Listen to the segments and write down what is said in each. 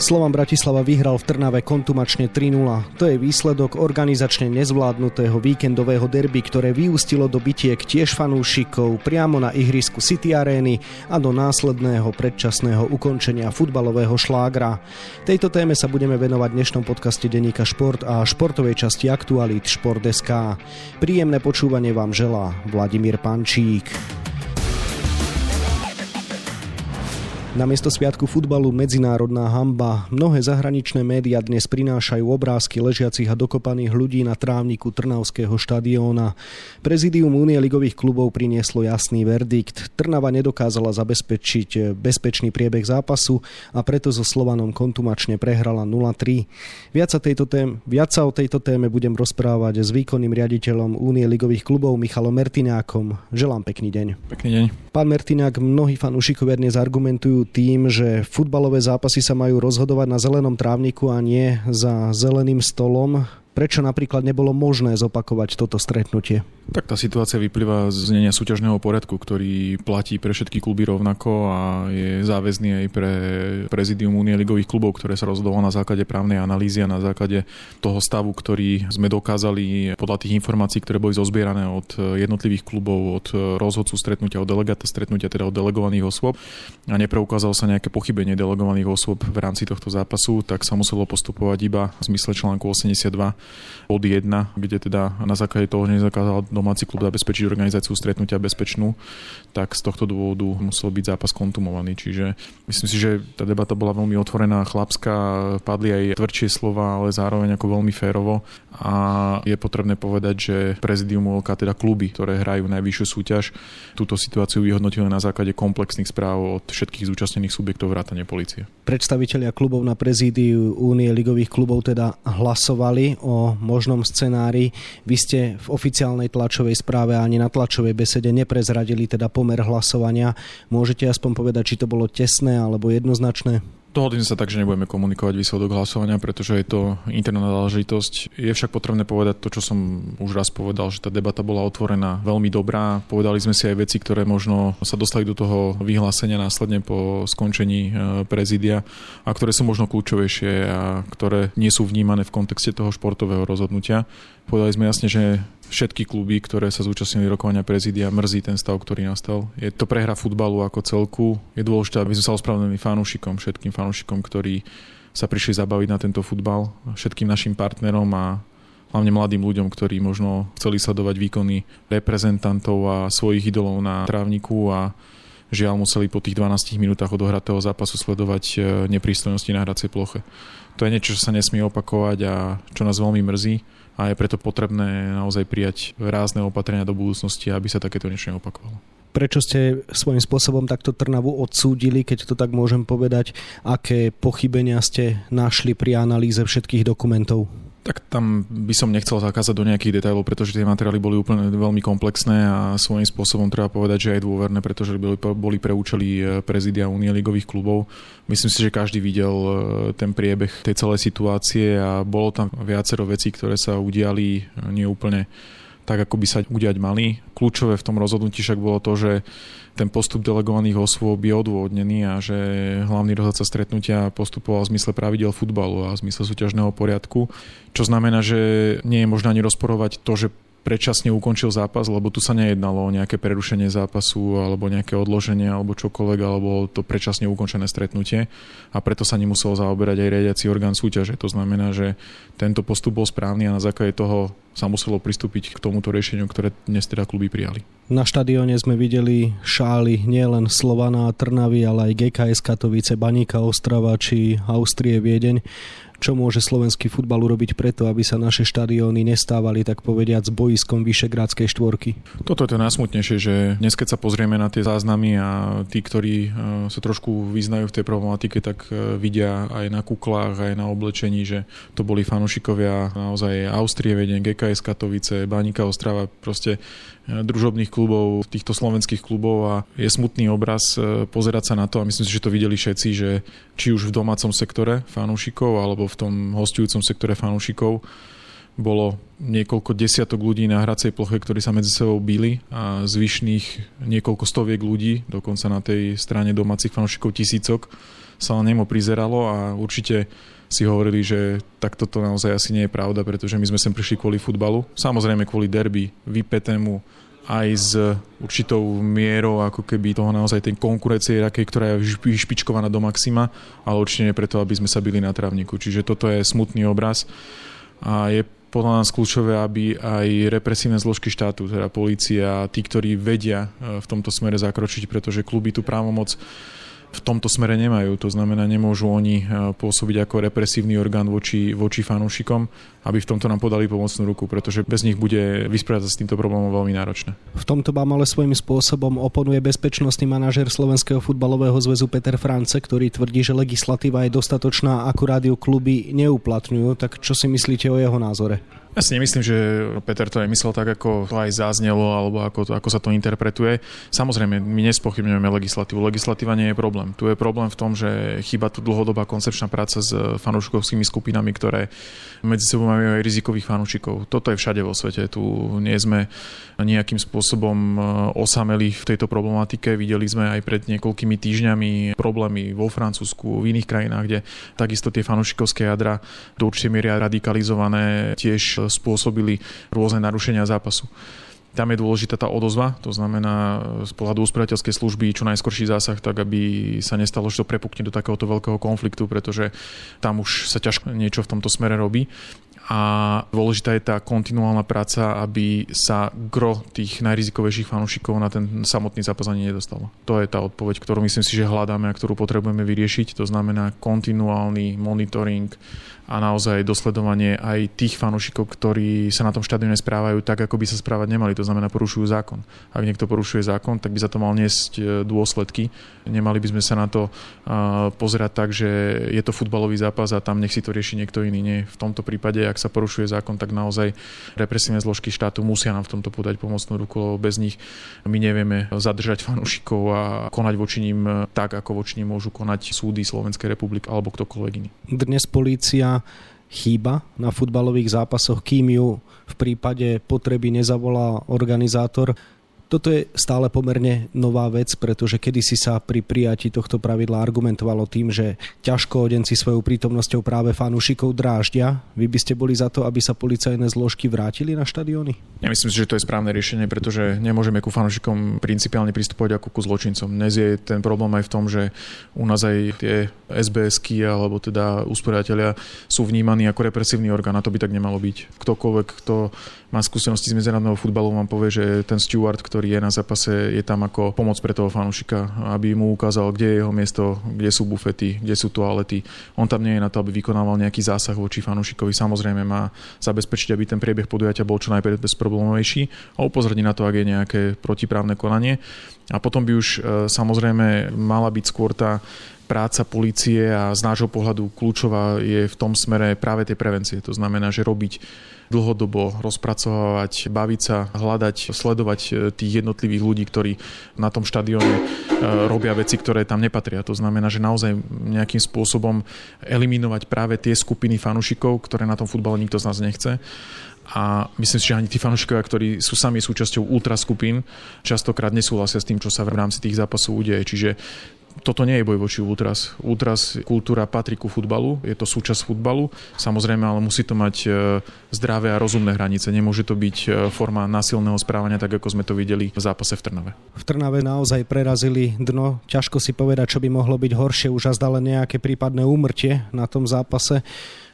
Slovan Bratislava vyhral v Trnave kontumačne 3-0. To je výsledok organizačne nezvládnutého víkendového derby, ktoré vyústilo do bitiek tiež fanúšikov priamo na ihrisku City Arény a do následného predčasného ukončenia futbalového šlágra. Tejto téme sa budeme venovať v dnešnom podcaste Deníka Šport a športovej časti Aktualit Šport.sk. Príjemné počúvanie vám želá Vladimír Pančík. Namiesto sviatku futbalu medzinárodná hamba. Mnohé zahraničné médiá dnes prinášajú obrázky ležiacich a dokopaných ľudí na trávniku Trnavského štadióna. Prezidium Únie ligových klubov prinieslo jasný verdikt. Trnava nedokázala zabezpečiť bezpečný priebeh zápasu a preto so Slovanom kontumačne prehrala 0-3. Viac tejto tém, viac sa o tejto téme budem rozprávať s výkonným riaditeľom Únie ligových klubov Michalom Mertinákom. Želám pekný deň. Pekný deň. Pán Mertinák, mnohí fanúšikovia dnes argumentujú tým, že futbalové zápasy sa majú rozhodovať na zelenom trávniku a nie za zeleným stolom. Prečo napríklad nebolo možné zopakovať toto stretnutie? Tak tá situácia vyplýva z znenia súťažného poriadku, ktorý platí pre všetky kluby rovnako a je záväzný aj pre prezidium Unie ligových klubov, ktoré sa rozhodovalo na základe právnej analýzy a na základe toho stavu, ktorý sme dokázali podľa tých informácií, ktoré boli zozbierané od jednotlivých klubov, od rozhodcu stretnutia, od delegáta stretnutia, teda od delegovaných osôb a nepreukázalo sa nejaké pochybenie delegovaných osôb v rámci tohto zápasu, tak sa muselo postupovať iba v zmysle článku 82 od 1, kde teda na základe toho, že nezakázal domáci klub zabezpečiť organizáciu stretnutia bezpečnú, tak z tohto dôvodu musel byť zápas kontumovaný. Čiže myslím si, že tá debata bola veľmi otvorená, chlapská, padli aj tvrdšie slova, ale zároveň ako veľmi férovo a je potrebné povedať, že prezidium OK, teda kluby, ktoré hrajú najvyššiu súťaž, túto situáciu vyhodnotili na základe komplexných správ od všetkých zúčastnených subjektov vrátane policie. Predstavitelia klubov na prezídiu Únie ligových klubov teda hlasovali o možnom scenári. Vy ste v oficiálnej tlačovej správe ani na tlačovej besede neprezradili teda pomer hlasovania. Môžete aspoň povedať, či to bolo tesné alebo jednoznačné? Dohodli sa tak, že nebudeme komunikovať výsledok hlasovania, pretože je to interná záležitosť. Je však potrebné povedať to, čo som už raz povedal, že tá debata bola otvorená veľmi dobrá. Povedali sme si aj veci, ktoré možno sa dostali do toho vyhlásenia následne po skončení e, prezidia a ktoré sú možno kľúčovejšie a ktoré nie sú vnímané v kontexte toho športového rozhodnutia. Povedali sme jasne, že všetky kluby, ktoré sa zúčastnili rokovania prezidia, mrzí ten stav, ktorý nastal. Je to prehra futbalu ako celku. Je dôležité, aby sme sa ospravedlnili fanúšikom, všetkým fanúšikom, ktorí sa prišli zabaviť na tento futbal, všetkým našim partnerom a hlavne mladým ľuďom, ktorí možno chceli sledovať výkony reprezentantov a svojich idolov na trávniku a žiaľ museli po tých 12 minútach odohratého zápasu sledovať e, neprístojnosti na hracej ploche. To je niečo, čo sa nesmie opakovať a čo nás veľmi mrzí a je preto potrebné naozaj prijať rázne opatrenia do budúcnosti, aby sa takéto niečo neopakovalo. Prečo ste svojím spôsobom takto Trnavu odsúdili, keď to tak môžem povedať? Aké pochybenia ste našli pri analýze všetkých dokumentov? Tak tam by som nechcel zakázať do nejakých detailov, pretože tie materiály boli úplne veľmi komplexné a svojím spôsobom treba povedať, že aj dôverné, pretože boli, boli pre účely e, prezidia Unie ligových klubov. Myslím si, že každý videl e, ten priebeh tej celej situácie a bolo tam viacero vecí, ktoré sa udiali e, nie úplne tak, ako by sa udiať mali. Kľúčové v tom rozhodnutí však bolo to, že ten postup delegovaných osôb je odôvodnený a že hlavný rozhodca stretnutia postupoval v zmysle pravidel futbalu a v zmysle súťažného poriadku, čo znamená, že nie je možné ani rozporovať to, že predčasne ukončil zápas, lebo tu sa nejednalo o nejaké prerušenie zápasu alebo nejaké odloženie alebo čokoľvek, alebo to predčasne ukončené stretnutie a preto sa nemusel zaoberať aj riadiaci orgán súťaže. To znamená, že tento postup bol správny a na základe toho sa muselo pristúpiť k tomuto riešeniu, ktoré dnes teda kluby prijali. Na štadióne sme videli šály nielen Slovana a Trnavy, ale aj GKS Katovice, Baníka Ostrava či Austrie Viedeň čo môže slovenský futbal urobiť preto, aby sa naše štadióny nestávali, tak povediať, s boiskom Vyšegrádskej štvorky? Toto je to najsmutnejšie, že dnes keď sa pozrieme na tie záznamy a tí, ktorí e, sa trošku vyznajú v tej problematike, tak e, vidia aj na kuklách, aj na oblečení, že to boli fanúšikovia naozaj Austrie, Vieden, GKS Katovice, Baníka Ostrava, proste družobných klubov, týchto slovenských klubov a je smutný obraz pozerať sa na to a myslím si, že to videli všetci, že či už v domácom sektore fanúšikov alebo v tom hostujúcom sektore fanúšikov bolo niekoľko desiatok ľudí na hracej ploche, ktorí sa medzi sebou bíli a zvyšných niekoľko stoviek ľudí, dokonca na tej strane domácich fanúšikov tisícok, sa na nemu prizeralo a určite si hovorili, že tak toto naozaj asi nie je pravda, pretože my sme sem prišli kvôli futbalu. Samozrejme kvôli derby, vypetému, aj s určitou mierou ako keby toho naozaj tej konkurencie rakej, ktorá je vyšpičkovaná do maxima, ale určite nie preto, aby sme sa byli na trávniku. Čiže toto je smutný obraz a je podľa nás kľúčové, aby aj represívne zložky štátu, teda polícia, tí, ktorí vedia e, v tomto smere zakročiť, pretože kluby tú právomoc v tomto smere nemajú. To znamená, nemôžu oni e, pôsobiť ako represívny orgán voči, voči fanúšikom, aby v tomto nám podali pomocnú ruku, pretože bez nich bude vysporiadať s týmto problémom veľmi náročné. V tomto vám ale svojím spôsobom oponuje bezpečnostný manažer Slovenského futbalového zväzu Peter France, ktorý tvrdí, že legislatíva je dostatočná, akurát ju kluby neuplatňujú. Tak čo si myslíte o jeho názore? Ja si nemyslím, že Peter to myslel tak, ako to aj zaznelo, alebo ako, ako sa to interpretuje. Samozrejme, my nespochybňujeme legislatívu. Legislatíva nie je problém. Tu je problém v tom, že chyba tu dlhodobá koncepčná práca s fanúšikovskými skupinami, ktoré medzi sebou majú aj rizikových fanúšikov. Toto je všade vo svete. Tu nie sme nejakým spôsobom e, osameli v tejto problematike. Videli sme aj pred niekoľkými týždňami problémy vo Francúzsku, v iných krajinách, kde takisto tie fanúšikovské jadra do určitej miery radikalizované tiež spôsobili rôzne narušenia zápasu. Tam je dôležitá tá odozva, to znamená z pohľadu uspriateľskej služby čo najskorší zásah, tak aby sa nestalo, že to prepukne do takéhoto veľkého konfliktu, pretože tam už sa ťažko niečo v tomto smere robí a dôležitá je tá kontinuálna práca, aby sa gro tých najrizikovejších fanúšikov na ten samotný zápas ani nedostalo. To je tá odpoveď, ktorú myslím si, že hľadáme a ktorú potrebujeme vyriešiť. To znamená kontinuálny monitoring a naozaj dosledovanie aj tých fanúšikov, ktorí sa na tom štadióne správajú tak, ako by sa správať nemali. To znamená, porušujú zákon. Ak niekto porušuje zákon, tak by za to mal niesť e, dôsledky. Nemali by sme sa na to e, pozerať tak, že je to futbalový zápas a tam nech si to rieši niekto iný. Nie. V tomto prípade, ak sa porušuje zákon, tak naozaj represívne zložky štátu musia nám v tomto podať pomocnú ruku, lebo bez nich my nevieme zadržať fanúšikov a konať voči ním e, tak, ako voči ním môžu konať súdy Slovenskej republiky alebo ktokoľvek iný. Dnes polícia chýba na futbalových zápasoch, kým ju v prípade potreby nezavolá organizátor. Toto je stále pomerne nová vec, pretože kedysi sa pri prijatí tohto pravidla argumentovalo tým, že ťažko odenci svojou prítomnosťou práve fanúšikov dráždia. Vy by ste boli za to, aby sa policajné zložky vrátili na štadióny? Ja myslím si, že to je správne riešenie, pretože nemôžeme ku fanúšikom principiálne pristupovať ako ku zločincom. Dnes je ten problém aj v tom, že u nás aj tie SBSky alebo teda usporiadatelia sú vnímaní ako represívny orgán a to by tak nemalo byť. Ktokoľvek, kto má skúsenosti z medzinárodného futbalu, vám povie, že ten steward, ktorý je na zápase, je tam ako pomoc pre toho fanúšika, aby mu ukázal, kde je jeho miesto, kde sú bufety, kde sú toalety. On tam nie je na to, aby vykonával nejaký zásah voči fanúšikovi. Samozrejme má zabezpečiť, aby ten priebeh podujatia bol čo najbezproblémovejší a upozorniť na to, ak je nejaké protiprávne konanie. A potom by už e, samozrejme mala byť skôr tá práca policie a z nášho pohľadu kľúčová je v tom smere práve tej prevencie. To znamená, že robiť dlhodobo rozpracovať, baviť sa, hľadať, sledovať e, tých jednotlivých ľudí, ktorí na tom štadióne e, robia veci, ktoré tam nepatria. To znamená, že naozaj nejakým spôsobom eliminovať práve tie skupiny fanúšikov, ktoré na tom futbale nikto z nás nechce a myslím si, že ani tí fanúšikovia, ktorí sú sami súčasťou ultraskupín, častokrát nesúhlasia s tým, čo sa v rámci tých zápasov udeje. Čiže toto nie je boj voči ultras. Ultras kultúra patrí ku futbalu, je to súčasť futbalu, samozrejme, ale musí to mať e, zdravé a rozumné hranice. Nemôže to byť e, forma násilného správania, tak ako sme to videli v zápase v Trnave. V Trnave naozaj prerazili dno. Ťažko si povedať, čo by mohlo byť horšie, už a len nejaké prípadné úmrtie na tom zápase.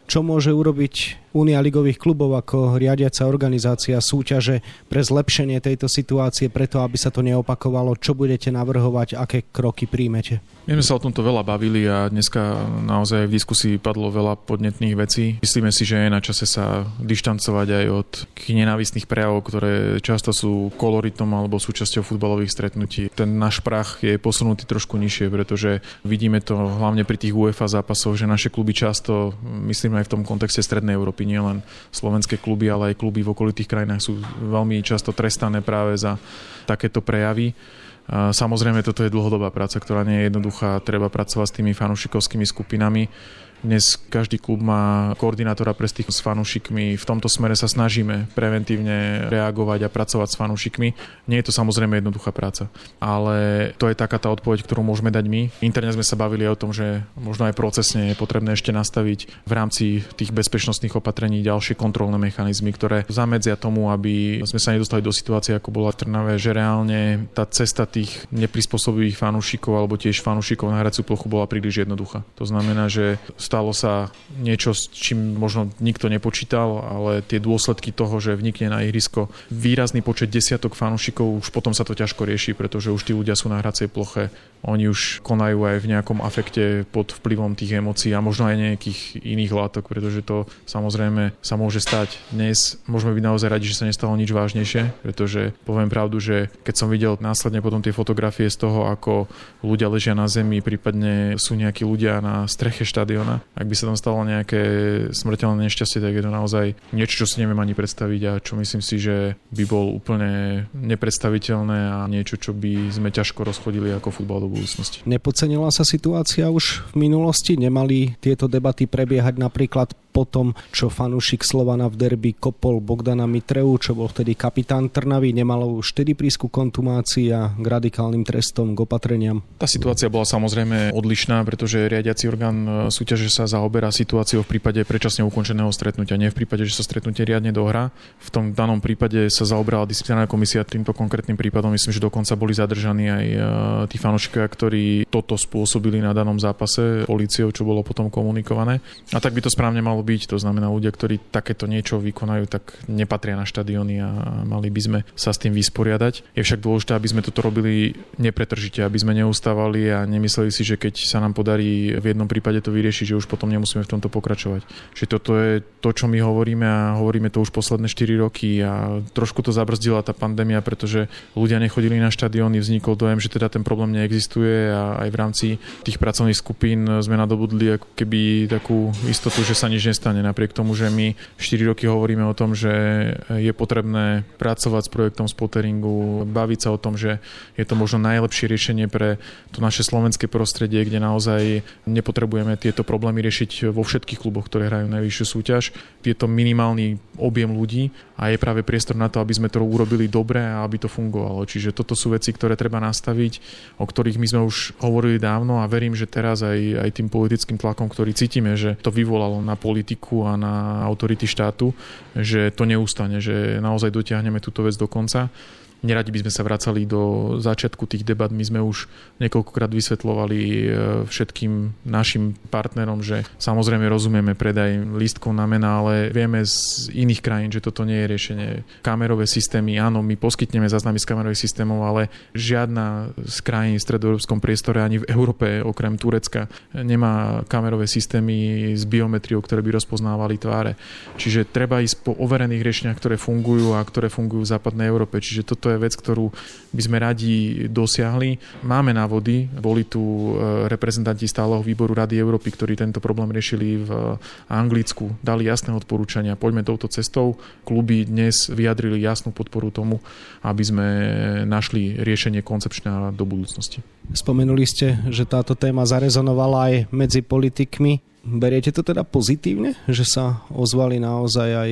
Čo môže urobiť Únia ligových klubov ako riadiaca organizácia súťaže pre zlepšenie tejto situácie, preto aby sa to neopakovalo? Čo budete navrhovať, aké kroky príjmete? My sme sa o tomto veľa bavili a dneska naozaj v diskusii padlo veľa podnetných vecí. Myslíme si, že je na čase sa dištancovať aj od nenávistných prejavov, ktoré často sú koloritom alebo súčasťou futbalových stretnutí. Ten náš prach je posunutý trošku nižšie, pretože vidíme to hlavne pri tých UEFA zápasoch, že naše kluby často, myslím aj v tom kontexte Strednej Európy, nielen slovenské kluby, ale aj kluby v okolitých krajinách sú veľmi často trestané práve za takéto prejavy Samozrejme, toto je dlhodobá práca, ktorá nie je jednoduchá. Treba pracovať s tými fanúšikovskými skupinami dnes každý klub má koordinátora pre styk s fanúšikmi. V tomto smere sa snažíme preventívne reagovať a pracovať s fanúšikmi. Nie je to samozrejme jednoduchá práca, ale to je taká tá odpoveď, ktorú môžeme dať my. Interne sme sa bavili o tom, že možno aj procesne je potrebné ešte nastaviť v rámci tých bezpečnostných opatrení ďalšie kontrolné mechanizmy, ktoré zamedzia tomu, aby sme sa nedostali do situácie, ako bola v Trnave, že reálne tá cesta tých neprispôsobivých fanúšikov alebo tiež fanúšikov na hraciu plochu bola príliš jednoduchá. To znamená, že stalo sa niečo, s čím možno nikto nepočítal, ale tie dôsledky toho, že vnikne na ihrisko výrazný počet desiatok fanúšikov, už potom sa to ťažko rieši, pretože už tí ľudia sú na hracej ploche, oni už konajú aj v nejakom afekte pod vplyvom tých emócií a možno aj nejakých iných látok, pretože to samozrejme sa môže stať. Dnes môžeme byť naozaj radi, že sa nestalo nič vážnejšie, pretože poviem pravdu, že keď som videl následne potom tie fotografie z toho, ako ľudia ležia na zemi, prípadne sú nejakí ľudia na streche štadiona, ak by sa tam stalo nejaké smrteľné nešťastie, tak je to naozaj niečo, čo si neviem ani predstaviť a čo myslím si, že by bol úplne nepredstaviteľné a niečo, čo by sme ťažko rozchodili ako futbal do budúcnosti. Nepocenila sa situácia už v minulosti? Nemali tieto debaty prebiehať napríklad po tom, čo fanúšik Slovana v derby kopol Bogdana Mitreu, čo bol vtedy kapitán Trnavy, nemalo už vtedy prísku kontumácii a k radikálnym trestom, k opatreniam? Tá situácia bola samozrejme odlišná, pretože riadiaci orgán e, súťaže sa zaoberá situáciou v prípade predčasne ukončeného stretnutia, nie v prípade, že sa stretnutie riadne dohrá. V tom danom prípade sa zaoberala disciplinárna komisia týmto konkrétnym prípadom. Myslím, že dokonca boli zadržaní aj e, tí fanúšikovia, ktorí toto spôsobili na danom zápase políciou, čo bolo potom komunikované. A tak by to správne malo byť. To znamená, ľudia, ktorí takéto niečo vykonajú, tak nepatria na štadióny a mali by sme sa s tým vysporiadať. Je však dôležité, aby sme toto robili nepretržite, aby sme neustávali a nemysleli si, že keď sa nám podarí v jednom prípade to vyriešiť, že už potom nemusíme v tomto pokračovať. Že toto je to, čo my hovoríme a hovoríme to už posledné 4 roky a trošku to zabrzdila tá pandémia, pretože ľudia nechodili na štadióny, vznikol dojem, že teda ten problém neexistuje a aj v rámci tých pracovných skupín sme nadobudli ako keby takú istotu, že sa nič nestane. Napriek tomu, že my 4 roky hovoríme o tom, že je potrebné pracovať s projektom spotteringu, baviť sa o tom, že je to možno najlepšie riešenie pre to naše slovenské prostredie, kde naozaj nepotrebujeme tieto problémy riešiť vo všetkých kluboch, ktoré hrajú najvyššiu súťaž. Je to minimálny objem ľudí a je práve priestor na to, aby sme to urobili dobre a aby to fungovalo. Čiže toto sú veci, ktoré treba nastaviť, o ktorých my sme už hovorili dávno a verím, že teraz aj, aj tým politickým tlakom, ktorý cítime, že to vyvolalo na politiku a na autority štátu, že to neustane, že naozaj dotiahneme túto vec do konca. Neradi by sme sa vracali do začiatku tých debat. My sme už niekoľkokrát vysvetlovali e, všetkým našim partnerom, že samozrejme rozumieme predaj lístkov na mena, ale vieme z iných krajín, že toto nie je riešenie. Kamerové systémy, áno, my poskytneme záznamy z kamerových systémov, ale žiadna z krajín v stredoeurópskom priestore ani v Európe, okrem Turecka, nemá kamerové systémy s biometriou, ktoré by rozpoznávali tváre. Čiže treba ísť po overených riešeniach, ktoré fungujú a ktoré fungujú v západnej Európe. Čiže toto to je vec, ktorú by sme radi dosiahli. Máme návody, boli tu e, reprezentanti stáleho výboru Rady Európy, ktorí tento problém riešili v Anglicku, dali jasné odporúčania, poďme touto cestou. Kluby dnes vyjadrili jasnú podporu tomu, aby sme našli riešenie koncepčné do budúcnosti. Spomenuli ste, že táto téma zarezonovala aj medzi politikmi. Beriete to teda pozitívne, že sa ozvali naozaj aj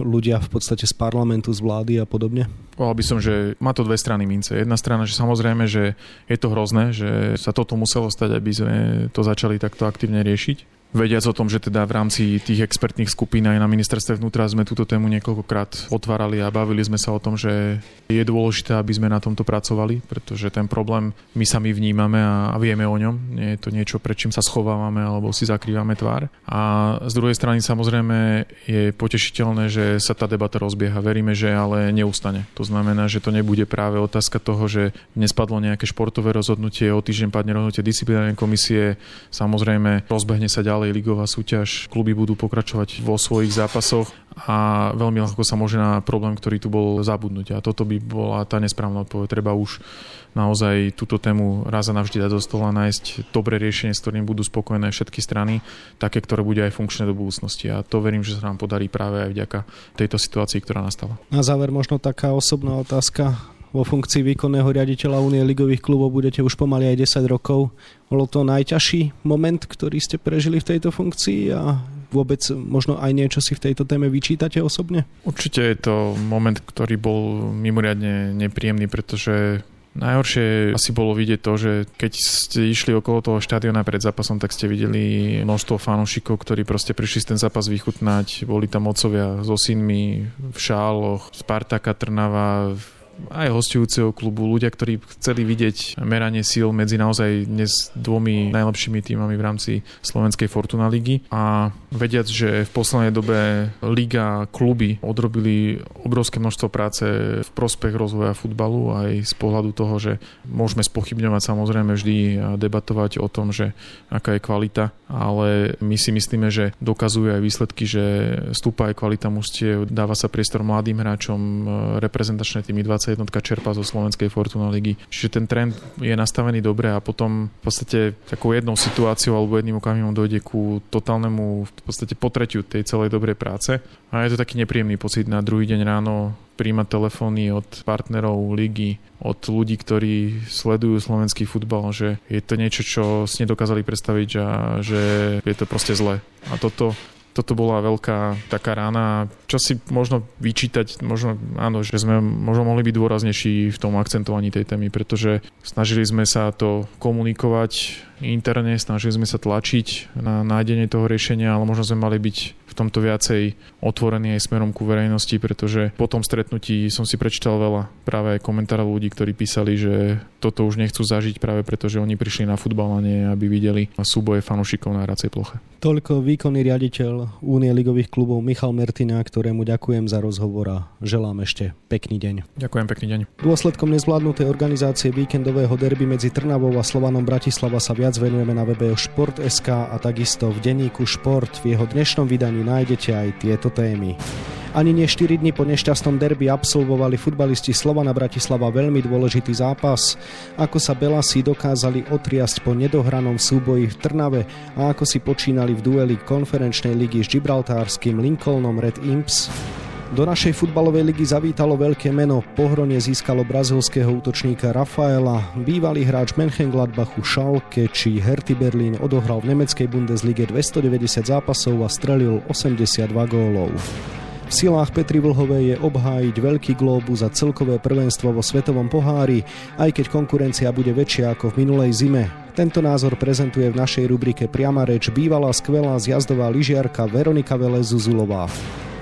ľudia v podstate z parlamentu, z vlády a podobne? Povedal by som, že má to dve strany mince. Jedna strana, že samozrejme, že je to hrozné, že sa toto muselo stať, aby sme to začali takto aktívne riešiť. Vediac o tom, že teda v rámci tých expertných skupín aj na ministerstve vnútra sme túto tému niekoľkokrát otvárali a bavili sme sa o tom, že je dôležité, aby sme na tomto pracovali, pretože ten problém my sami vnímame a vieme o ňom. Nie je to niečo, pred čím sa schovávame alebo si zakrývame tvár. A z druhej strany samozrejme je potešiteľné, že sa tá debata rozbieha. Veríme, že ale neustane. To znamená, že to nebude práve otázka toho, že dnes padlo nejaké športové rozhodnutie, o týždeň padne rozhodnutie disciplinárnej komisie, samozrejme rozbehne sa ďalej ďalej ligová súťaž, kluby budú pokračovať vo svojich zápasoch a veľmi ľahko sa môže na problém, ktorý tu bol, zabudnúť. A toto by bola tá nesprávna odpoveď. Treba už naozaj túto tému raz a navždy dať do stola, nájsť dobré riešenie, s ktorým budú spokojné všetky strany, také, ktoré bude aj funkčné do budúcnosti. A to verím, že sa nám podarí práve aj vďaka tejto situácii, ktorá nastala. Na záver možno taká osobná otázka vo funkcii výkonného riaditeľa Únie ligových klubov budete už pomaly aj 10 rokov. Bolo to najťažší moment, ktorý ste prežili v tejto funkcii a vôbec možno aj niečo si v tejto téme vyčítate osobne? Určite je to moment, ktorý bol mimoriadne nepríjemný, pretože Najhoršie asi bolo vidieť to, že keď ste išli okolo toho štadiona pred zápasom, tak ste videli množstvo fanúšikov, ktorí proste prišli ten zápas vychutnať. Boli tam otcovia so synmi v šáloch, Spartaka Trnava, aj hostujúceho klubu, ľudia, ktorí chceli vidieť meranie síl medzi naozaj dnes dvomi najlepšími týmami v rámci Slovenskej Fortuna ligy. A vediac, že v poslednej dobe liga, kluby odrobili obrovské množstvo práce v prospech rozvoja futbalu aj z pohľadu toho, že môžeme spochybňovať samozrejme vždy a debatovať o tom, že aká je kvalita, ale my si myslíme, že dokazujú aj výsledky, že stúpa aj kvalita mužstiev, dáva sa priestor mladým hráčom, reprezentačné týmy 20 21 čerpa zo slovenskej Fortuna ligy. Čiže ten trend je nastavený dobre a potom v podstate takou jednou situáciou alebo jedným okamihom dojde ku totálnemu v podstate potretiu tej celej dobrej práce. A je to taký nepríjemný pocit na druhý deň ráno príjmať telefóny od partnerov ligy, od ľudí, ktorí sledujú slovenský futbal, že je to niečo, čo si nedokázali predstaviť a že je to proste zle. A toto toto bola veľká taká rána. Čo si možno vyčítať, možno áno, že sme možno mohli byť dôraznejší v tom akcentovaní tej témy, pretože snažili sme sa to komunikovať interne, snažili sme sa tlačiť na nájdenie toho riešenia, ale možno sme mali byť v tomto viacej otvorený aj smerom ku verejnosti, pretože po tom stretnutí som si prečítal veľa práve aj komentárov ľudí, ktorí písali, že toto už nechcú zažiť práve preto, že oni prišli na futbal a nie, aby videli súboje fanúšikov na hracej ploche. Toľko výkonný riaditeľ Únie ligových klubov Michal Mertina, ktorému ďakujem za rozhovor a želám ešte pekný deň. Ďakujem, pekný deň. Dôsledkom nezvládnutej organizácie víkendového derby medzi Trnavou a Slovanom Bratislava sa viac venujeme na webe Šport.sk a takisto v denníku Šport. V jeho dnešnom vydaní nájdete aj tieto témy. Ani nie 4 dní po nešťastnom derby absolvovali futbalisti Slovana Bratislava veľmi dôležitý zápas. Ako sa Belasi dokázali otriasť po nedohranom súboji v Trnave a ako si počínali v dueli konferenčnej ligy s Gibraltárským Lincolnom Red Imps. Do našej futbalovej ligy zavítalo veľké meno. Pohronie získalo brazilského útočníka Rafaela, bývalý hráč Mönchengladbachu Schalke či Hertha Berlin odohral v nemeckej Bundeslige 290 zápasov a strelil 82 gólov. V silách Petri Vlhovej je obhájiť veľký glóbus za celkové prvenstvo vo Svetovom pohári, aj keď konkurencia bude väčšia ako v minulej zime. Tento názor prezentuje v našej rubrike Priama reč bývalá skvelá zjazdová lyžiarka Veronika Velezuzulová.